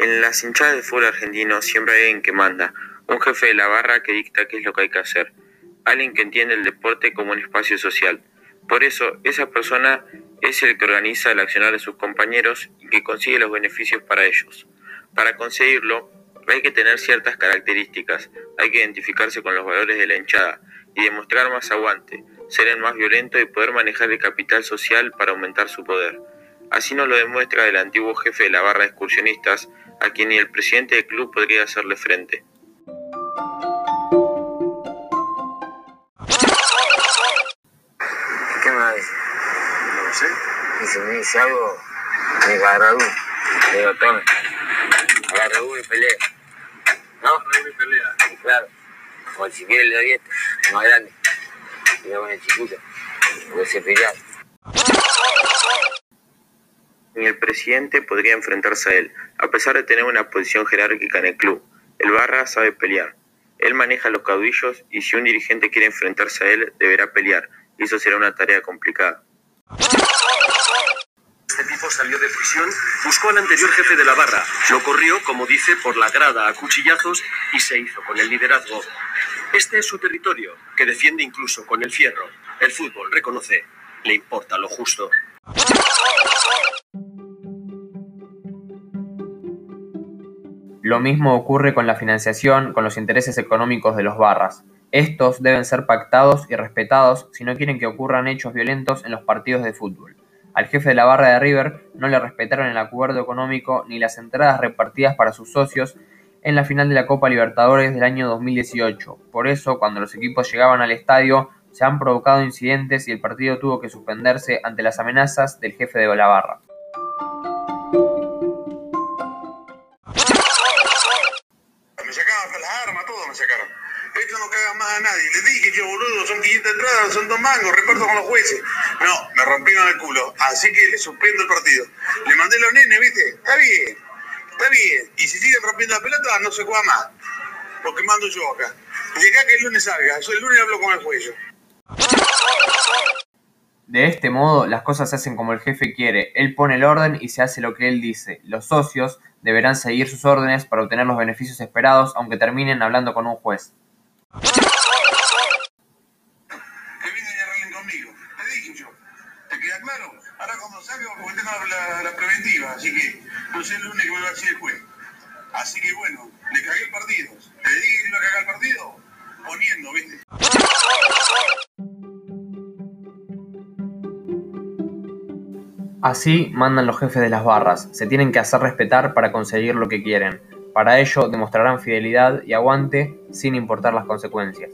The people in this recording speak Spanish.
En las hinchadas de fútbol argentino siempre hay alguien que manda, un jefe de la barra que dicta qué es lo que hay que hacer, alguien que entiende el deporte como un espacio social. Por eso, esa persona es el que organiza el accionar de sus compañeros y que consigue los beneficios para ellos. Para conseguirlo, hay que tener ciertas características, hay que identificarse con los valores de la hinchada y demostrar más aguante, ser el más violento y poder manejar el capital social para aumentar su poder. Así nos lo demuestra el antiguo jefe de la barra de excursionistas, a quien ni el presidente del club podría hacerle frente. ¿Qué decir? No sé. Y si me dice algo, me agarra. Le digo, tome. Agarra uno y pelea. ¿No? Raúl y pelea. Claro. O si quiere le doy este, más grande. Y con el chiquito. Porque se pelean. Ni el presidente podría enfrentarse a él, a pesar de tener una posición jerárquica en el club. El Barra sabe pelear. Él maneja los caudillos y si un dirigente quiere enfrentarse a él, deberá pelear, y eso será una tarea complicada. Este tipo salió de prisión, buscó al anterior jefe de la barra, lo corrió, como dice, por la grada a cuchillazos y se hizo con el liderazgo. Este es su territorio, que defiende incluso con el fierro. El fútbol, reconoce, le importa lo justo. Lo mismo ocurre con la financiación, con los intereses económicos de los barras. Estos deben ser pactados y respetados si no quieren que ocurran hechos violentos en los partidos de fútbol. Al jefe de la barra de River no le respetaron el acuerdo económico ni las entradas repartidas para sus socios en la final de la Copa Libertadores del año 2018. Por eso, cuando los equipos llegaban al estadio, se han provocado incidentes y el partido tuvo que suspenderse ante las amenazas del jefe de la barra. Sacaron. Esto no caga más a nadie. Les dije que boludo, son 500 entradas, son dos mangos, reparto con los jueces. No, me rompieron el culo. Así que le suspendo el partido. Le mandé a los nenes, ¿viste? Está bien, está bien. Y si siguen rompiendo la pelota, no se juega más. Porque mando yo acá. Acá que el lunes salga. Yo el lunes hablo con el juez. De este modo, las cosas se hacen como el jefe quiere. Él pone el orden y se hace lo que él dice. Los socios deberán seguir sus órdenes para obtener los beneficios esperados, aunque terminen hablando con un juez. Que vienen y arreglen conmigo. Te dije yo. ¿Te queda claro? Ahora cuando salga, porque tengo la, la preventiva. Así que no sé el lunes que me va a decir el juez. Así que bueno, le cagué el partido. Te dije que iba a cagar el partido poniendo, ¿viste? Así mandan los jefes de las barras, se tienen que hacer respetar para conseguir lo que quieren. Para ello demostrarán fidelidad y aguante sin importar las consecuencias.